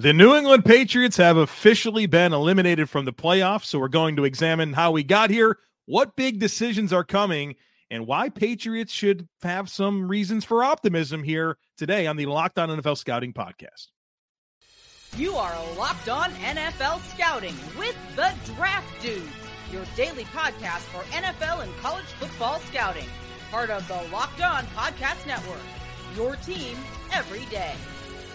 The New England Patriots have officially been eliminated from the playoffs, so we're going to examine how we got here, what big decisions are coming, and why Patriots should have some reasons for optimism here today on the Locked On NFL Scouting podcast. You are Locked On NFL Scouting with the Draft Dudes, your daily podcast for NFL and college football scouting. Part of the Locked On Podcast Network, your team every day.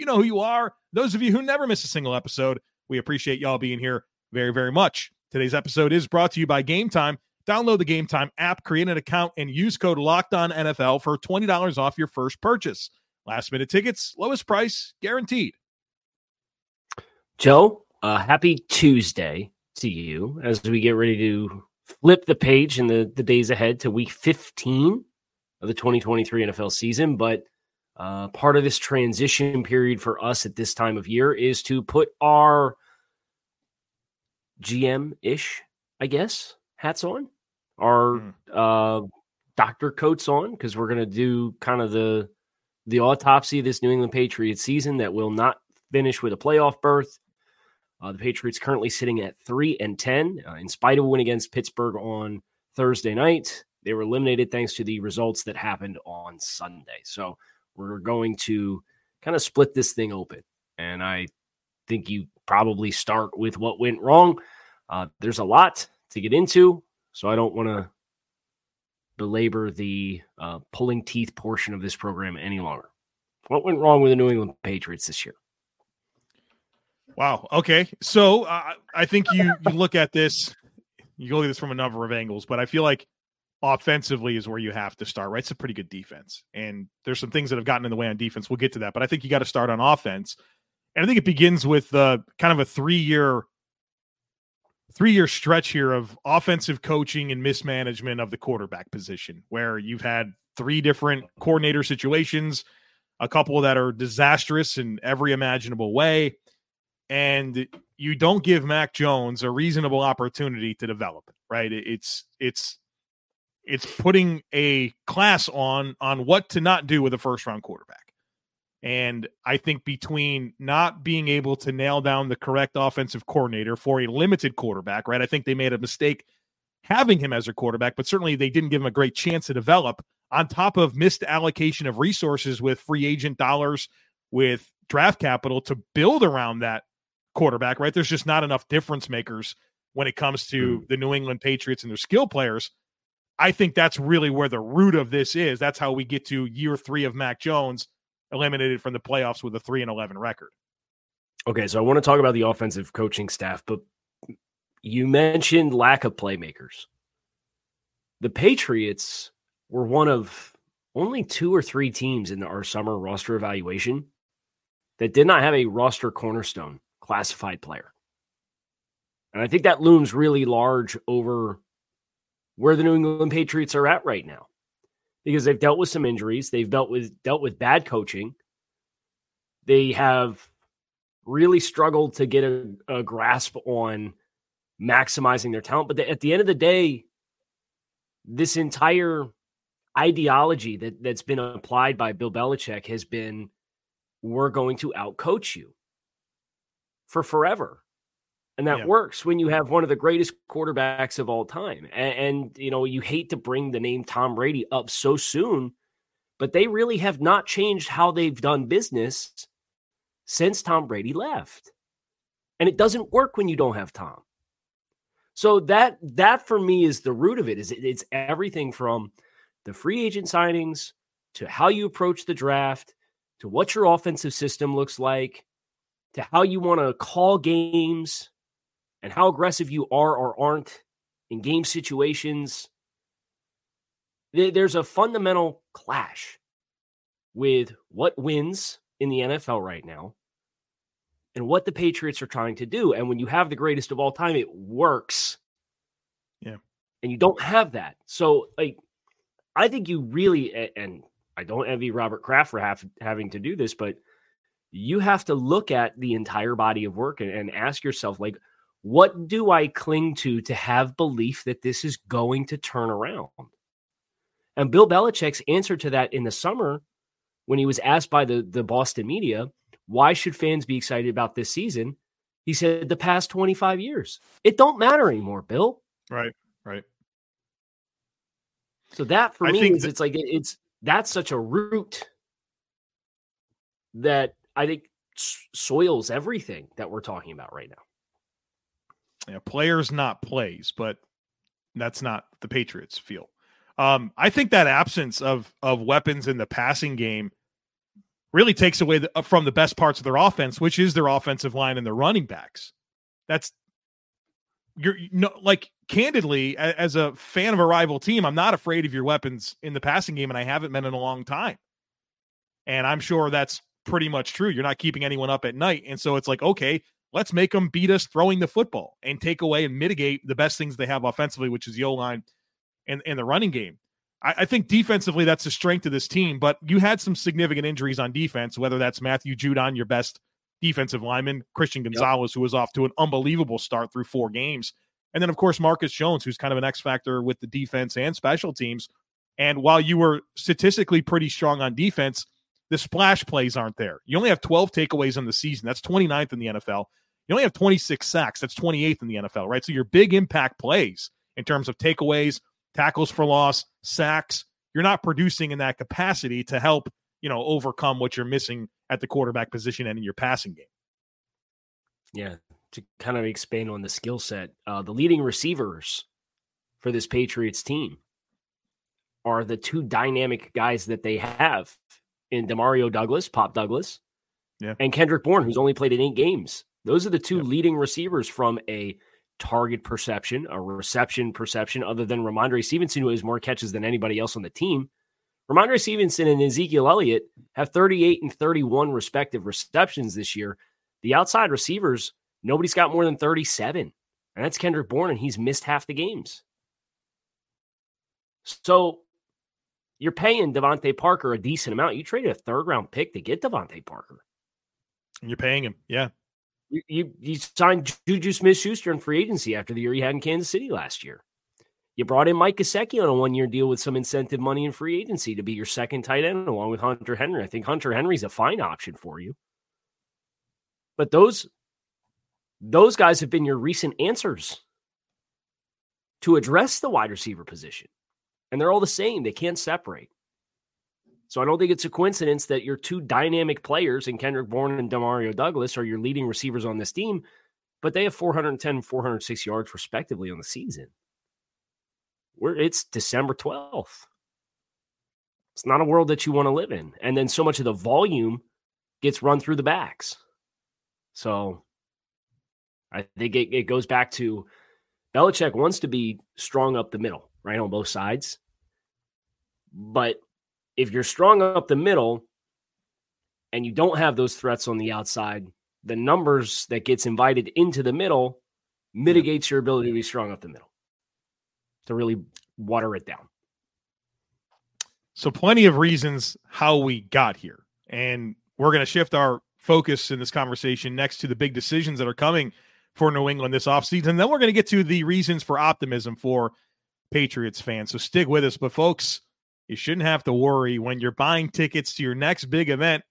You know who you are. Those of you who never miss a single episode, we appreciate y'all being here very, very much. Today's episode is brought to you by Game Time. Download the Game Time app, create an account, and use code Locked On NFL for $20 off your first purchase. Last minute tickets, lowest price guaranteed. Joe, uh, happy Tuesday to you as we get ready to flip the page in the, the days ahead to week 15 of the 2023 NFL season. But uh, part of this transition period for us at this time of year is to put our GM ish, I guess, hats on, our mm. uh, doctor coats on, because we're going to do kind of the the autopsy of this New England Patriots season that will not finish with a playoff berth. Uh, the Patriots currently sitting at three and ten, uh, in spite of a win against Pittsburgh on Thursday night. They were eliminated thanks to the results that happened on Sunday. So we're going to kind of split this thing open. And I think you probably start with what went wrong. Uh, there's a lot to get into, so I don't want to belabor the uh, pulling teeth portion of this program any longer. What went wrong with the New England Patriots this year? Wow. Okay. So uh, I think you, you look at this, you look at this from a number of angles, but I feel like offensively is where you have to start, right? It's a pretty good defense. And there's some things that have gotten in the way on defense. We'll get to that. But I think you got to start on offense. And I think it begins with uh, kind of a three year three year stretch here of offensive coaching and mismanagement of the quarterback position, where you've had three different coordinator situations, a couple that are disastrous in every imaginable way. And you don't give Mac Jones a reasonable opportunity to develop, right? It's it's it's putting a class on on what to not do with a first round quarterback. And I think between not being able to nail down the correct offensive coordinator for a limited quarterback, right? I think they made a mistake having him as a quarterback, but certainly they didn't give him a great chance to develop on top of missed allocation of resources with free agent dollars, with draft capital to build around that quarterback, right? There's just not enough difference makers when it comes to mm. the New England Patriots and their skill players. I think that's really where the root of this is. That's how we get to year three of Mac Jones eliminated from the playoffs with a three and eleven record. Okay, so I want to talk about the offensive coaching staff, but you mentioned lack of playmakers. The Patriots were one of only two or three teams in our summer roster evaluation that did not have a roster cornerstone classified player. And I think that looms really large over where the New England Patriots are at right now because they've dealt with some injuries, they've dealt with dealt with bad coaching. They have really struggled to get a, a grasp on maximizing their talent, but the, at the end of the day, this entire ideology that that's been applied by Bill Belichick has been we're going to outcoach you for forever. And that yeah. works when you have one of the greatest quarterbacks of all time. And, and, you know, you hate to bring the name Tom Brady up so soon, but they really have not changed how they've done business since Tom Brady left. And it doesn't work when you don't have Tom. So that that for me is the root of it. Is it, it's everything from the free agent signings to how you approach the draft to what your offensive system looks like to how you want to call games and how aggressive you are or aren't in game situations. There's a fundamental clash with what wins in the NFL right now and what the Patriots are trying to do. And when you have the greatest of all time, it works. Yeah. And you don't have that. So, like, I think you really, and I don't envy Robert Kraft for have, having to do this, but you have to look at the entire body of work and, and ask yourself, like, what do I cling to to have belief that this is going to turn around? And Bill Belichick's answer to that in the summer when he was asked by the, the Boston media, why should fans be excited about this season? He said the past 25 years. It don't matter anymore, Bill. Right, right. So that for I me is that- it's like it's that's such a root that I think soils everything that we're talking about right now. Yeah, players not plays, but that's not the Patriots feel. Um, I think that absence of of weapons in the passing game really takes away the, uh, from the best parts of their offense, which is their offensive line and their running backs. That's you're you know, like candidly as a fan of a rival team, I'm not afraid of your weapons in the passing game, and I haven't been in a long time. And I'm sure that's pretty much true. You're not keeping anyone up at night, and so it's like okay, let's make them beat us throwing the football and take away and mitigate the best things they have offensively, which is the O line and, and the running game. I, I, think defensively, that's the strength of this team, but you had some significant injuries on defense, whether that's Matthew Judon, your best defensive lineman, Christian Gonzalez, yep. who was off to an unbelievable start through four games. And then, of course, Marcus Jones, who's kind of an X factor with the defense and special teams. And while you were statistically pretty strong on defense, the splash plays aren't there. You only have 12 takeaways in the season. That's 29th in the NFL. You only have 26 sacks. That's 28th in the NFL, right? So your big impact plays in terms of takeaways, tackles for loss, sacks, you're not producing in that capacity to help, you know, overcome what you're missing at the quarterback position and in your passing game. Yeah, to kind of expand on the skill set, uh, the leading receivers for this Patriots team are the two dynamic guys that they have in Demario Douglas, Pop Douglas, yeah. and Kendrick Bourne, who's only played in eight games. Those are the two yep. leading receivers from a target perception, a reception perception, other than Rhamondre Stevenson, who has more catches than anybody else on the team. Rhamondre Stevenson and Ezekiel Elliott have 38 and 31 respective receptions this year. The outside receivers, nobody's got more than 37. And that's Kendrick Bourne, and he's missed half the games. So you're paying DeVante Parker a decent amount. You traded a third round pick to get DeVante Parker. And you're paying him. Yeah. You, you, signed Juju Smith Schuster in free agency after the year he had in Kansas City last year. You brought in Mike Gesicki on a one year deal with some incentive money in free agency to be your second tight end along with Hunter Henry. I think Hunter Henry's a fine option for you. But those those guys have been your recent answers to address the wide receiver position. And they're all the same. They can't separate. So I don't think it's a coincidence that your two dynamic players in Kendrick Bourne and Demario Douglas are your leading receivers on this team, but they have 410 and 406 yards respectively on the season. Where it's December 12th. It's not a world that you want to live in. And then so much of the volume gets run through the backs. So I think it, it goes back to Belichick wants to be strong up the middle, right, on both sides. But if you're strong up the middle and you don't have those threats on the outside, the numbers that gets invited into the middle mitigates your ability to be strong up the middle to really water it down. So, plenty of reasons how we got here. And we're going to shift our focus in this conversation next to the big decisions that are coming for New England this offseason. And then we're going to get to the reasons for optimism for Patriots fans. So, stick with us. But, folks, you shouldn't have to worry when you're buying tickets to your next big event.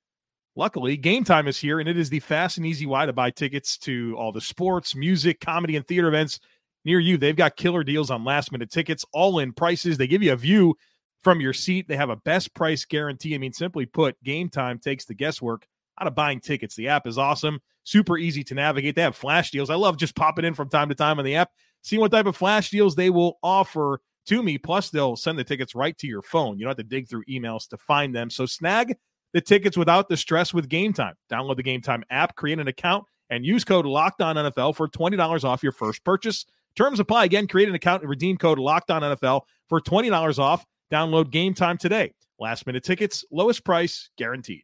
Luckily, game time is here, and it is the fast and easy way to buy tickets to all the sports, music, comedy, and theater events near you. They've got killer deals on last minute tickets, all in prices. They give you a view from your seat. They have a best price guarantee. I mean, simply put, game time takes the guesswork out of buying tickets. The app is awesome, super easy to navigate. They have flash deals. I love just popping in from time to time on the app, seeing what type of flash deals they will offer to me. Plus, they'll send the tickets right to your phone. You don't have to dig through emails to find them. So snag the tickets without the stress with Game Time. Download the Game Time app, create an account, and use code Locked On NFL for twenty dollars off your first purchase. Terms apply. Again, create an account and redeem code Locked On NFL for twenty dollars off. Download Game Time today. Last minute tickets, lowest price guaranteed.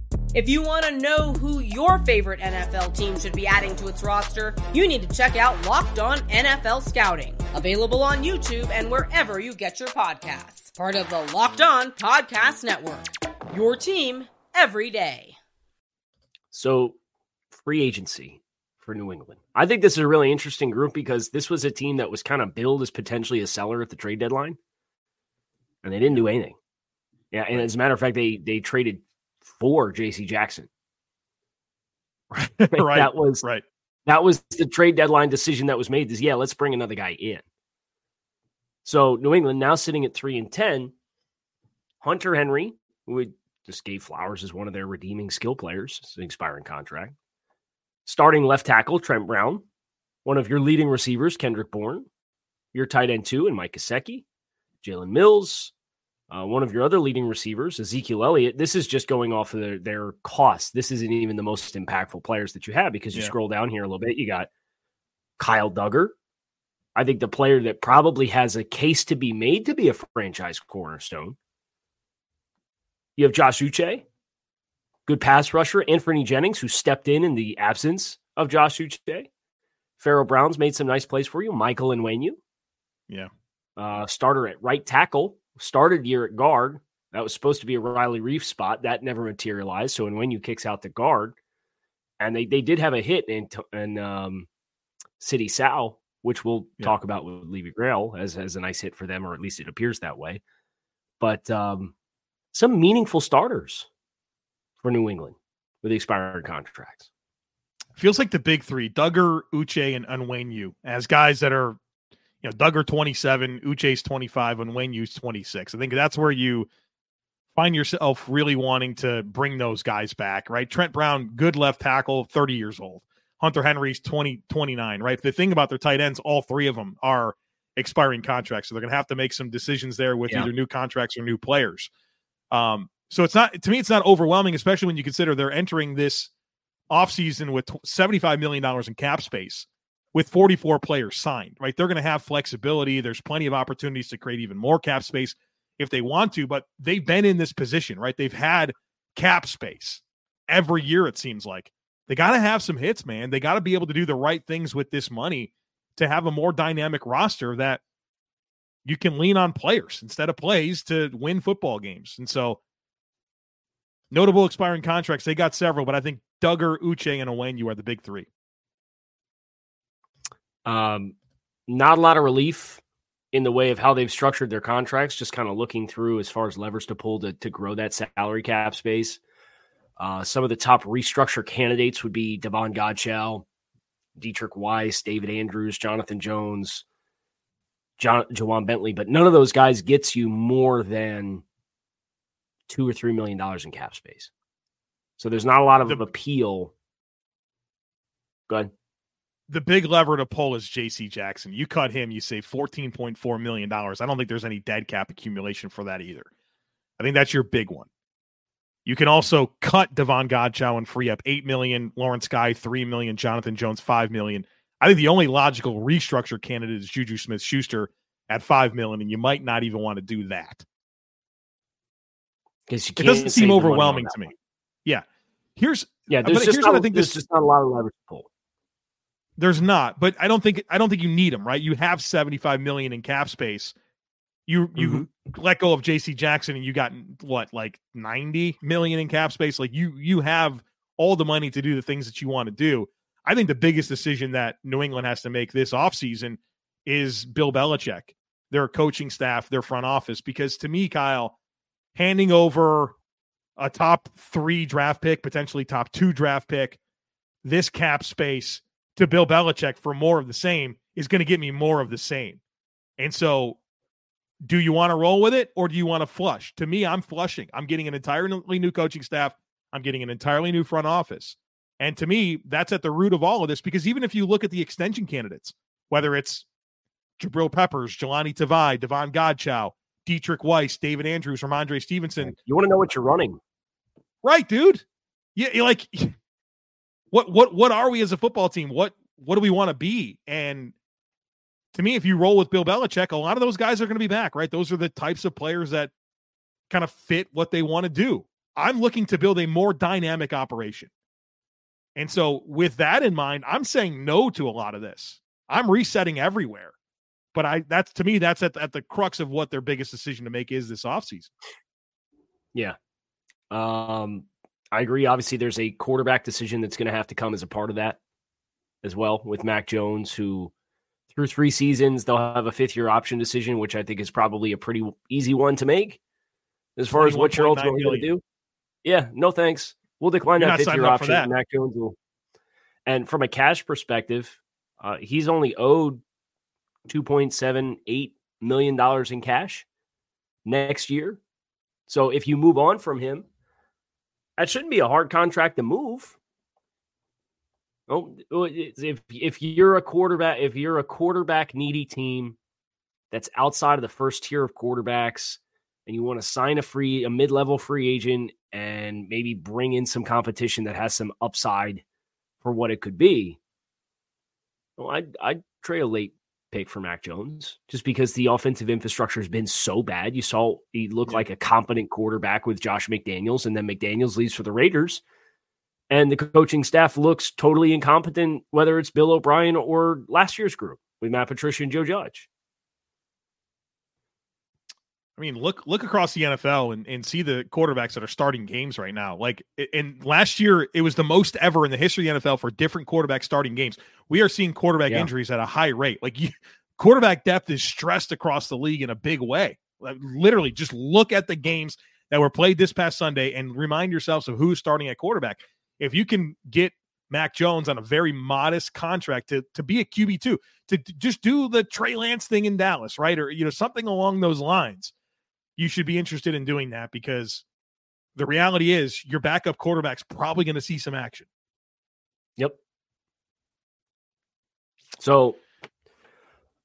If you want to know who your favorite NFL team should be adding to its roster, you need to check out Locked On NFL Scouting, available on YouTube and wherever you get your podcasts. Part of the Locked On Podcast Network. Your team every day. So, free agency for New England. I think this is a really interesting group because this was a team that was kind of billed as potentially a seller at the trade deadline, and they didn't do anything. Yeah, and as a matter of fact, they they traded for JC Jackson. right. that was right. That was the trade deadline decision that was made. Is yeah, let's bring another guy in. So New England now sitting at three and ten. Hunter Henry, who would just gave flowers as one of their redeeming skill players, it's an expiring contract. Starting left tackle Trent Brown, one of your leading receivers Kendrick Bourne, your tight end two and Mike Gesicki, Jalen Mills, uh, one of your other leading receivers, Ezekiel Elliott, this is just going off of their, their cost. This isn't even the most impactful players that you have because you Yeah. scroll down here a little bit. You got Kyle Dugger. I think the player that probably has a case to be made to be a franchise cornerstone. You have Josh Uche, good pass rusher. Anfernee Jennings, who stepped in in the absence of Josh Uche. Pharaoh Brown's made some nice plays for you. Michael Onwenu, Yeah. uh, starter at right tackle, started year at guard. That was supposed to be a Riley Reiff spot. That never materialized. So when you kicks out the guard, and they they did have a hit in in um, Sidy Sow, which we'll Yeah. talk about with Levy Grail as as a nice hit for them, or at least it appears that way. But um, some meaningful starters for New England with expired contracts. Feels like the big three: Dugger, Uche, and Onwenu as guys that are, you know, Dugger twenty seven, Uche's twenty five, Onwenu's twenty six. I think that's where you find yourself really wanting to bring those guys back, right? Trent Brown, good left tackle, thirty years old. Hunter Henry's 20, 29, right? The thing about their tight ends, all three of them are expiring contracts, so they're going to have to make some decisions there with Yeah. either new contracts or new players. Um, so it's not to me, it's not overwhelming, especially when you consider they're entering this offseason with $75 million in cap space with 44 players signed, right? They're going to have flexibility. There's plenty of opportunities to create even more cap space if they want to, but they've been in this position, right? They've had cap space every year, it seems like. They got to have some hits, man. They got to be able to do the right things with this money to have a more dynamic roster that you can lean on players instead of plays to win football games. And so, notable expiring contracts, they got several, but I think Dugger, Uche, and Onwenu are the big three. Um, not a lot of relief in the way of how they've structured their contracts. Just kind of looking through as far as levers to pull to to grow that salary cap space. Uh, some of the top restructure candidates would be Davon Godchaux, Deatrich Wise, David Andrews, Jonathan Jones, John Ja'Whaun Bentley, but none of those guys gets you more than two or three million dollars in cap space. So there's not a lot of The- appeal. Go ahead. The big lever to pull is JC Jackson. You cut him, you save $14.4 million. I don't think there's any dead cap accumulation for that either. I think that's your big one. You can also cut Davon Godchaux and free up 8 million, Lawrence Guy 3 million, Jonathan Jones 5 million. I think the only logical restructure candidate is Juju Smith Schuster at 5 million, and you might not even want to do that. Because you It doesn't seem save the money on overwhelming to me. one. Yeah. Here's Yeah, uh, there's just here's not, what I think there's this- just not a lot of leverage to pull. There's not, but I don't think I don't think you need them, right? You have 75 million in cap space. You you Mm-hmm. let go of JC Jackson and you got what like 90 million in cap space. Like you you have all the money to do the things that you want to do. I think the biggest decision that New England has to make this offseason is Bill Belichick, their coaching staff, their front office. Because to me, Kyle, handing over a top three draft pick, potentially top two draft pick, this cap space to Bill Belichick for more of the same is going to get me more of the same. And so, do you want to roll with it or do you want to flush? To me, I'm flushing. I'm getting an entirely new coaching staff. I'm getting an entirely new front office. And to me, that's at the root of all of this because even if you look at the extension candidates, whether it's Jabrill Peppers, Jahlani Tavai, Davon Godchaux, Deatrich Wise, David Andrews, Rhamondre Stevenson. You want to know what you're running. Right, dude. Yeah, like what what what are we as a football team? What what do we want to be? And to me, if you roll with Bill Belichick, a lot of those guys are going to be back, right? Those are the types of players that kind of fit what they want to do. I'm looking to build a more dynamic operation. And so, with that in mind, I'm saying no to a lot of this. I'm resetting everywhere. But I that's to me, that's at, at the crux of what their biggest decision to make is this offseason. Yeah. Um, I agree. Obviously, there's a quarterback decision that's going to have to come as a part of that as well with Mac Jones, who through three seasons, they'll have a fifth year option decision, which I think is probably a pretty easy one to make as far as what you're ultimately going to do. Yeah, no thanks. We'll decline You're that fifth year option. Mac Jones will. And from a cash perspective, uh, he's only owed $2.78 million in cash next year. So if you move on from him, that shouldn't be a hard contract to move. Oh, if if you're a quarterback, if you're a quarterback needy team that's outside of the first tier of quarterbacks, and you want to sign a free, a mid level free agent, and maybe bring in some competition that has some upside for what it could be, well, I'd I'd trade a late pick for Mac Jones just because the offensive infrastructure has been so bad. You saw he looked like a competent quarterback with Josh McDaniels, and then McDaniels leaves for the Raiders. And the coaching staff looks totally incompetent, whether it's Bill O'Brien or last year's group with Matt Patricia and Joe Judge. I mean, look look across the NFL and, and see the quarterbacks that are starting games right now. Like, and last year it was the most ever in the history of the NFL for different quarterbacks starting games. We are seeing quarterback yeah. injuries at a high rate. Like, you, quarterback depth is stressed across the league in a big way. Like, literally, just look at the games that were played this past Sunday and remind yourselves of who's starting at quarterback. If you can get Mac Jones on a very modest contract to to be a QB two, to, to just do the Trey Lance thing in Dallas, right, or you know something along those lines you should be interested in doing that because the reality is your backup quarterback's probably going to see some action. Yep. So,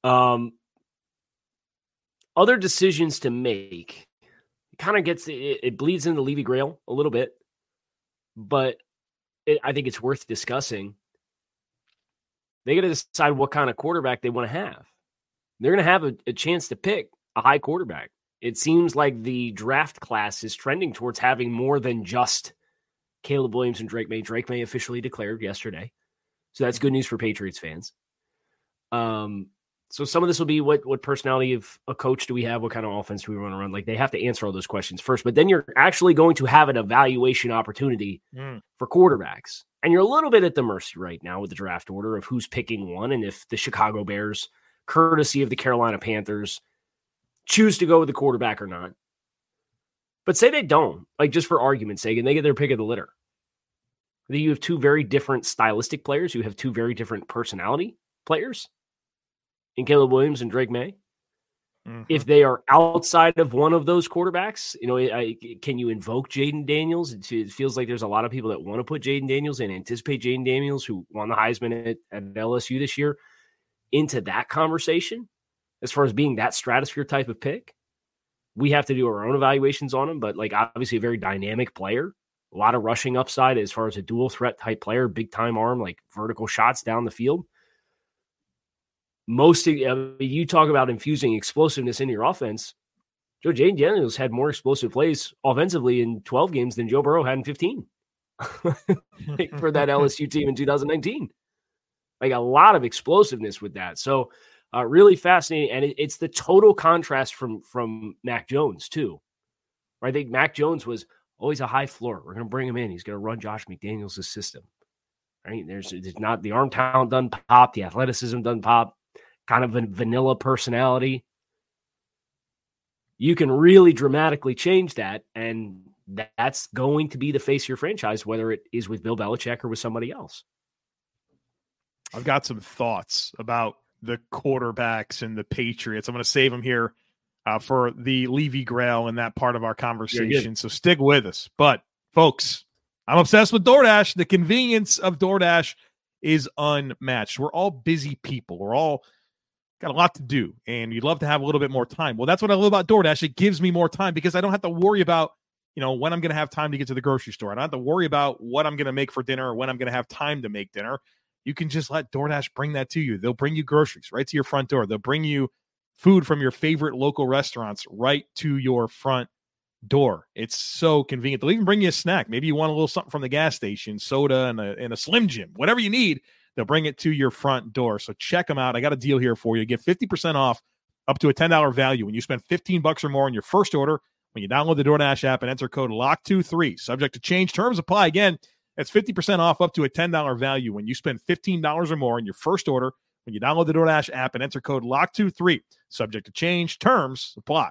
um, other decisions to make kind of gets it, it, bleeds into Levy Grail a little bit, but it, I think it's worth discussing. They got to decide what kind of quarterback they want to have. They're going to have a, a chance to pick a high quarterback it seems like the draft class is trending towards having more than just Caleb Williams and Drake Maye. Drake Maye officially declared yesterday. So that's good news for Patriots fans. Um, so some of this will be what what personality of a coach do we have? What kind of offense do we want to run? Like they have to answer all those questions first, but then you're actually going to have an evaluation opportunity mm. for quarterbacks. And you're a little bit at the mercy right now with the draft order of who's picking one and if the Chicago Bears, courtesy of the Carolina Panthers, choose to go with the quarterback or not. But say they don't, like just for argument's sake, and they get their pick of the litter. That you have two very different stylistic players. You have two very different personality players in Caleb Williams and Drake Maye. Mm-hmm. If they are outside of one of those quarterbacks, you know, I, can you invoke Jayden Daniels? It, it, feels like there's a lot of people that want to put Jayden Daniels and anticipate Jayden Daniels, who won the Heisman at, at LSU this year, into that conversation as far as being that stratosphere type of pick. We have to do our own evaluations on him, but like obviously a very dynamic player, a lot of rushing upside as far as a dual threat type player, big time arm, like vertical shots down the field. Most of, you talk about infusing explosiveness in your offense. Joe Jayden Daniels had more explosive plays offensively in 12 games than Joe Burrow had in 15 for that LSU team in 2019. Like a lot of explosiveness with that. So uh, really fascinating, and it, it's the total contrast from from Mac Jones too. I think Mac Jones was always a high floor. We're going to bring him in. He's going to run Josh McDaniels' system. Right? There's, there's not the arm talent doesn't pop, the athleticism doesn't pop. Kind of a vanilla personality. You can really dramatically change that, and that's going to be the face of your franchise, whether it is with Bill Belichick or with somebody else. I've got some thoughts about the quarterbacks and the Patriots. I'm going to save them here uh, for the Levy Grail and that part of our conversation. So stick with us. But folks, I'm obsessed with DoorDash. The convenience of DoorDash is unmatched. We're all busy people. We're all got a lot to do, and you'd love to have a little bit more time. Well, that's what I love about DoorDash. It gives me more time because I don't have to worry about you know when I'm going to have time to get to the grocery store. I don't have to worry about what I'm going to make for dinner or when I'm going to have time to make dinner. You can just let DoorDash bring that to you. They'll bring you groceries right to your front door. They'll bring you food from your favorite local restaurants right to your front door. It's so convenient. They'll even bring you a snack. Maybe you want a little something from the gas station, soda and a, and a Slim Jim, whatever you need. They'll bring it to your front door. So check them out. I got a deal here for you. Get 50% off up to a $10 value when you spend 15 bucks or more on your first order when you download the DoorDash app and enter code LOCK23. Subject to change. Terms apply. Again, that's 50% off up to a $10 value when you spend $15 or more on your first order when you download the DoorDash app and enter code LOCK23. Subject to change. Terms apply.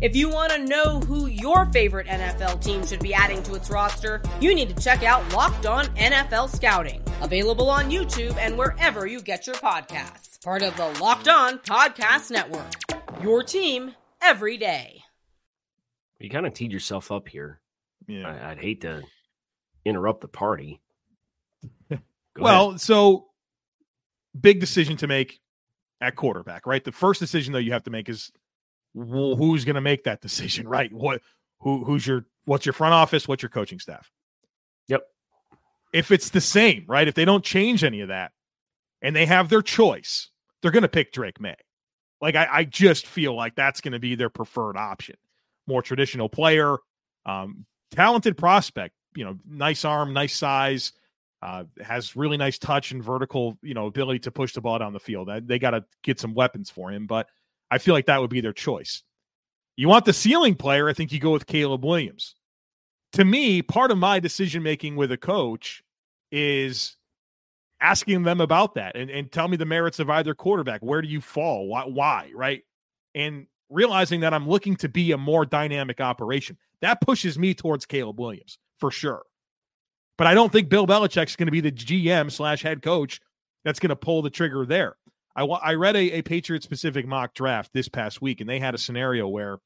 If you want to know who your favorite NFL team should be adding to its roster, you need to check out Locked On NFL Scouting, available on YouTube and wherever you get your podcasts. Part of the Locked On Podcast Network. Your team every day. You kind of teed yourself up here. Yeah. I, would hate to interrupt the party. well, ahead. so big decision to make at quarterback, right? The first decision though you have to make is well, who's going to make that decision, right? What who who's your what's your front office, what's your coaching staff? Yep. If it's the same, right? If they don't change any of that and they have their choice, they're going to pick Drake Maye. Like I, I just feel like that's going to be their preferred option. More traditional player, um, talented prospect, you know, nice arm, nice size, uh, has really nice touch and vertical, you know, ability to push the ball down the field. They got to get some weapons for him, but I feel like that would be their choice. You want the ceiling player, I think you go with Caleb Williams. To me, part of my decision making with a coach is asking them about that and, and tell me the merits of either quarterback. Where do you fall? Why, why? Right. And realizing that I'm looking to be a more dynamic operation. That pushes me towards Caleb Williams for sure. But I don't think Bill Belichick's going to be the GM slash head coach that's going to pull the trigger there. I, I read a, a Patriot specific mock draft this past week, and they had a scenario where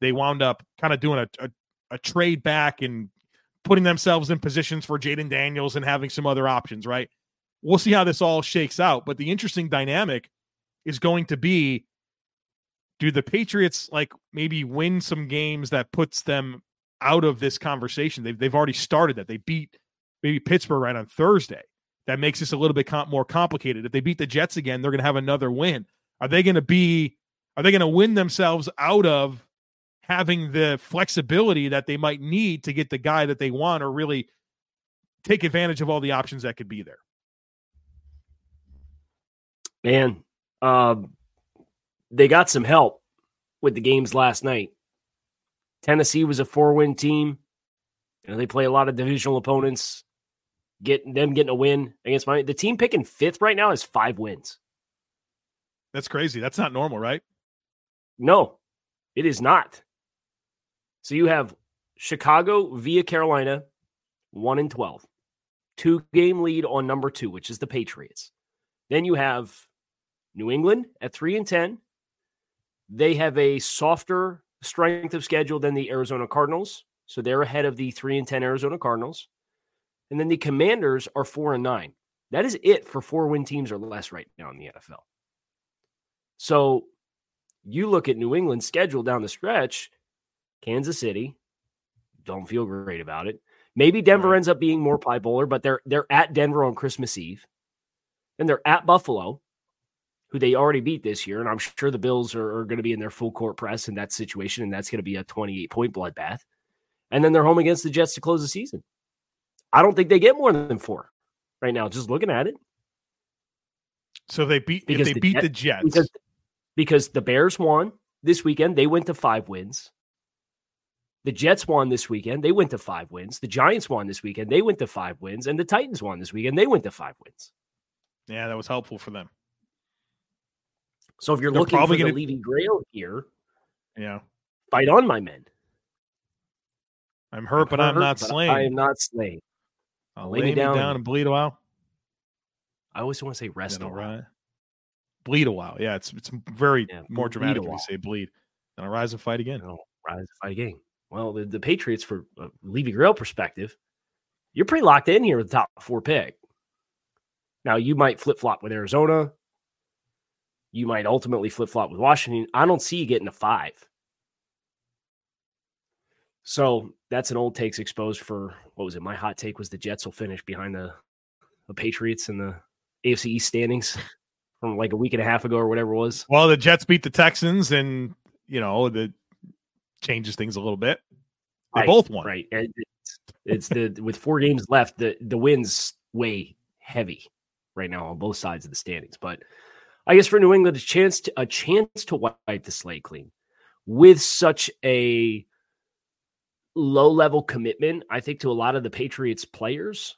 they wound up kind of doing a, a, a trade back and putting themselves in positions for Jayden Daniels and having some other options, right? We'll see how this all shakes out. But the interesting dynamic is going to be do the Patriots like maybe win some games that puts them out of this conversation? They've, they've already started that. They beat maybe Pittsburgh right on Thursday that makes this a little bit com- more complicated. If they beat the Jets again, they're going to have another win. Are they going to be? Are they going to win themselves out of having the flexibility that they might need to get the guy that they want, or really take advantage of all the options that could be there? Man, uh, they got some help with the games last night. Tennessee was a four-win team. You know, they play a lot of divisional opponents get them getting a win against Miami. The team picking fifth right now is five wins. That's crazy. That's not normal, right? No, it is not. So you have Chicago via Carolina, one and twelve, two game lead on number two, which is the Patriots. Then you have New England at three and ten. They have a softer strength of schedule than the Arizona Cardinals, so they're ahead of the three and ten Arizona Cardinals. And then the Commanders are four and nine. That is it for four win teams or less right now in the NFL. So you look at New England's schedule down the stretch, Kansas City, don't feel great about it. Maybe Denver right. ends up being more pie bowler, but they're they're at Denver on Christmas Eve. And they're at Buffalo, who they already beat this year. And I'm sure the Bills are, are going to be in their full court press in that situation, and that's going to be a 28 point bloodbath. And then they're home against the Jets to close the season. I don't think they get more than four right now, just looking at it. So they beat Because if they the beat Jet- the Jets. because because the Bears won this weekend. They went to five wins. The Jets won this weekend. They went to five wins. The Giants won this weekend. They went to five wins. And the Titans won this weekend. They went to five wins. yeah, that was helpful for them. So if you're They're looking for probably the gonna- leaving grail here, Yeah. fight on, my men. I'm hurt, but I'm not slain. I am not slain. I'll lay lay, me me down down, and- bleed a while. I always want to say rest Then a while. Bleed a while. Yeah, it's it's very Yeah, more dramatic you say bleed. And I'll rise and fight again. Know, rise and fight again. Well, the, the Patriots, for uh, a Levy Grill perspective, you're pretty locked in here with the top four pick. Now, you might flip flop with Arizona. You might ultimately flip flop with Washington. I don't see you getting a five. So that's an old takes exposed for what was it? My hot take was the Jets will finish behind the, the Patriots in the AFC East standings from like a week and a half ago or whatever it was. Well, the Jets beat the Texans, and you know that changes things a little bit. They Right, both won. Right. And It's, it's the with four games left, the the wins weigh heavy right now on both sides of the standings. But I guess for New England, a chance to a chance to wipe the slate clean with such a low level commitment, I think, to a lot of the Patriots players,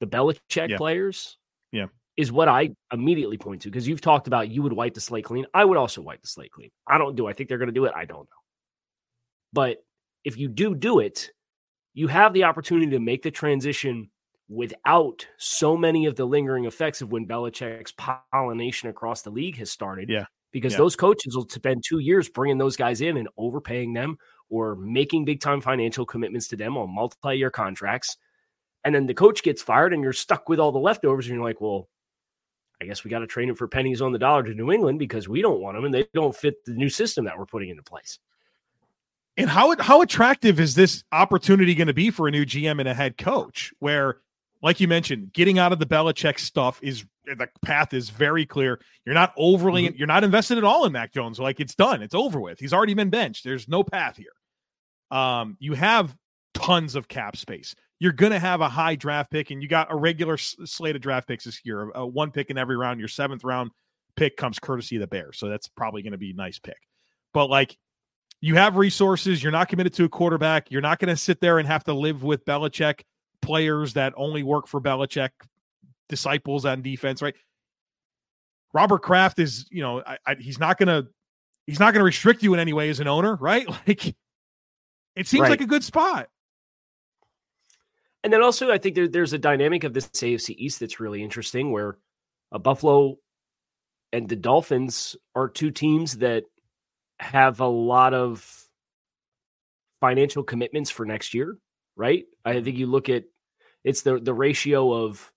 the Belichick Yeah. players. Yeah. Is what I immediately point to because you've talked about you would wipe the slate clean. I would also wipe the slate clean. I don't do. I think they're going to do it. I don't know. But if you do do it, you have the opportunity to make the transition without so many of the lingering effects of when Belichick's pollination across the league has started. Yeah. Because Yeah. those coaches will spend two years bringing those guys in and overpaying them or making big time financial commitments to them on multi year contracts. And then the coach gets fired and you're stuck with all the leftovers. And you're like, well, I guess we got to train him for pennies on the dollar to New England because we don't want them and they don't fit the new system that we're putting into place. And how how attractive is this opportunity going to be for a new GM and a head coach? Where, like you mentioned, getting out of the Belichick stuff is the path is very clear. You're not overly, you're not invested at all in Mac Jones. Like it's done, it's over with. He's already been benched. There's no path here. Um, you have tons of cap space. You're going to have a high draft pick, and you got a regular s- slate of draft picks this year. Uh, one pick in every round. Your seventh round pick comes courtesy of the Bears, so that's probably going to be a nice pick. But like you have resources. You're not committed to a quarterback. You're not going to sit there and have to live with Belichick players that only work for Belichick disciples on defense, right? Robert Kraft is, you know, I, I, he's not going to he's not going to restrict you in any way as an owner, right? Like it seems Right. like a good spot. And then also, I think there, there's a dynamic of this AFC East that's really interesting where uh, Buffalo and the Dolphins are two teams that have a lot of financial commitments for next year, right? I think you look at it's the the ratio of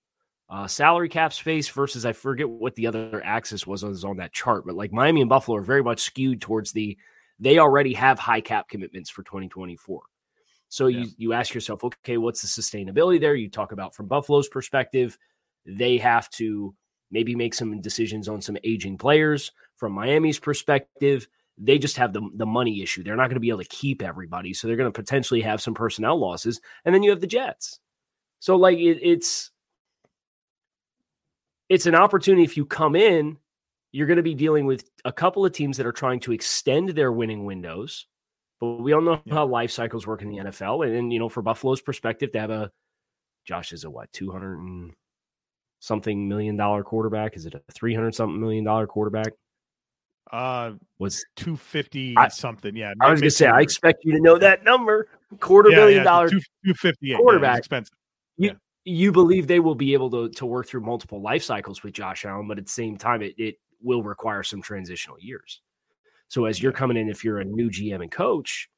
uh, salary cap space versus I forget what the other axis was on, was on that chart, but like Miami and Buffalo are very much skewed towards the they already have high cap commitments for 2024. So Yeah. you you ask yourself, okay, what's the sustainability there? You talk about from Buffalo's perspective, they have to maybe make some decisions on some aging players. From Miami's perspective, they just have the the money issue. They're not going to be able to keep everybody, so they're going to potentially have some personnel losses. And then you have the Jets. So like it, it's it's an opportunity if you come in, you're going to be dealing with a couple of teams that are trying to extend their winning windows. But we all know Yeah. how life cycles work in the NFL. And, and, you know, for Buffalo's perspective, to have a Josh is a what, 200 and something million dollar quarterback? Is it a 300 something million dollar quarterback? Uh, Was two fifty I- something. Yeah, I was going to say, I expect you to know that number. Quarter Yeah, billion yeah, dollar two fifty eight quarterback. expensive. You, you believe they will be able to to work through multiple life cycles with Josh Allen, but at the same time, it, it will require some transitional years. So as you're coming in, if you're a new GM and coach,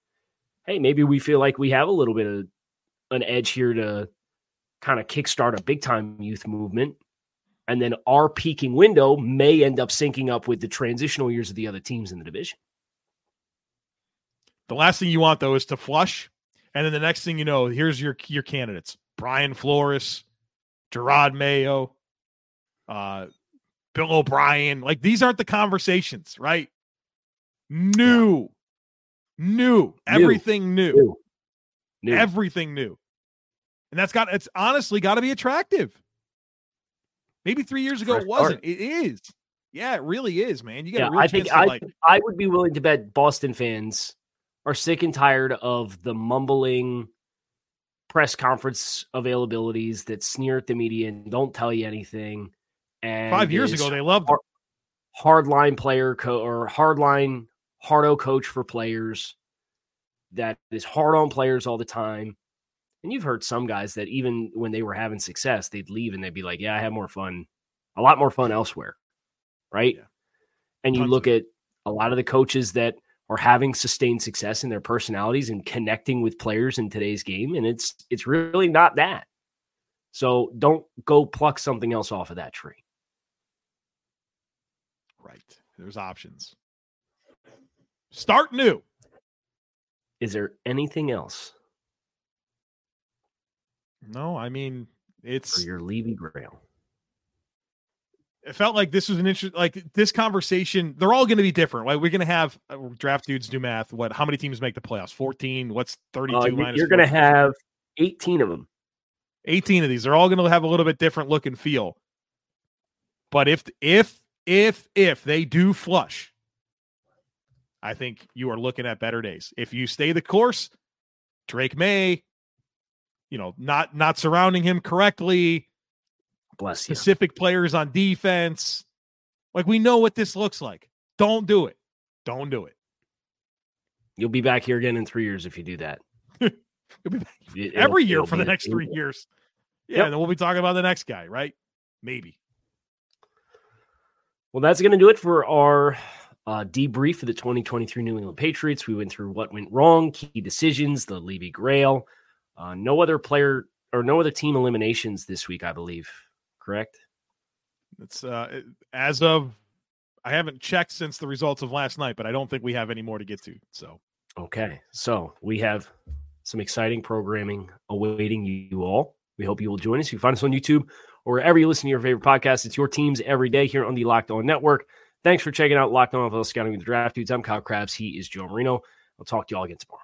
hey, maybe we feel like we have a little bit of an edge here to kind of kickstart a big time youth movement. And then our peaking window may end up syncing up with the transitional years of the other teams in the division. The last thing you want though is to flush, and then the next thing you know, here's your your candidates: Brian Flores, Jerod Mayo, uh, Bill O'Brien. Like these aren't the conversations, right? New, new, everything new, New. New. everything new, and that's got it's honestly got to be attractive. Maybe three years ago Fresh it wasn't. start. It is. Yeah, it really is, man. You got Yeah, real I think to I like I would be willing to bet Boston fans are sick and tired of the mumbling press conference availabilities that sneer at the media and don't tell you anything. And five years ago they loved him. hardline player co- or hardline hardo coach for players that is hard on players all the time. And you've heard some guys that even when they were having success, they'd leave and they'd be like, "Yeah, I have more fun, a lot more fun elsewhere." Right? Yeah. And you Tons look at a lot of the coaches that are having sustained success in their personalities and connecting with players in today's game and it's it's really not that. So don't go pluck something else off of that tree. Right. There's options. Start new. Is there anything else No, I mean it's your Levy Grail? it felt like this was an interest. like this conversation they're all going to be different like we're going to have uh, draft dudes do math what how many teams make the playoffs 14 what's 32 Uh, minus you're going to have 18 of them. 18 of these they're all going to have a little bit different look and feel but if if if if they do flush i think you are looking at better days if you stay the course Drake Maye you know not not surrounding him correctly Bless you. specific players on defense. Like we know what this looks like. Don't do it. Don't do it. You'll be back here again in three years if you do that. You'll be back It- every year for the next three it'll- years. Yeah, Yep. and then we'll be talking about the next guy, right? Maybe. Well, that's going to do it for our uh, debrief of the 2023 New England Patriots. We went through what went wrong, key decisions, the Levy Grail. Uh, no other player or no other team eliminations this week, I believe. Correct? It's uh it- as of I haven't checked since the results of last night, but I don't think we have any more to get to. So Okay. So we have some exciting programming awaiting you all. We hope you will join us. You find us on YouTube or wherever you listen to your favorite podcast. It's your teams every day here on the Locked On Network. Thanks for checking out Locked On NFL Scouting with the Draft Dudes. I'm Kyle Crabbs. He is Joe Marino. I'll talk to you all again tomorrow.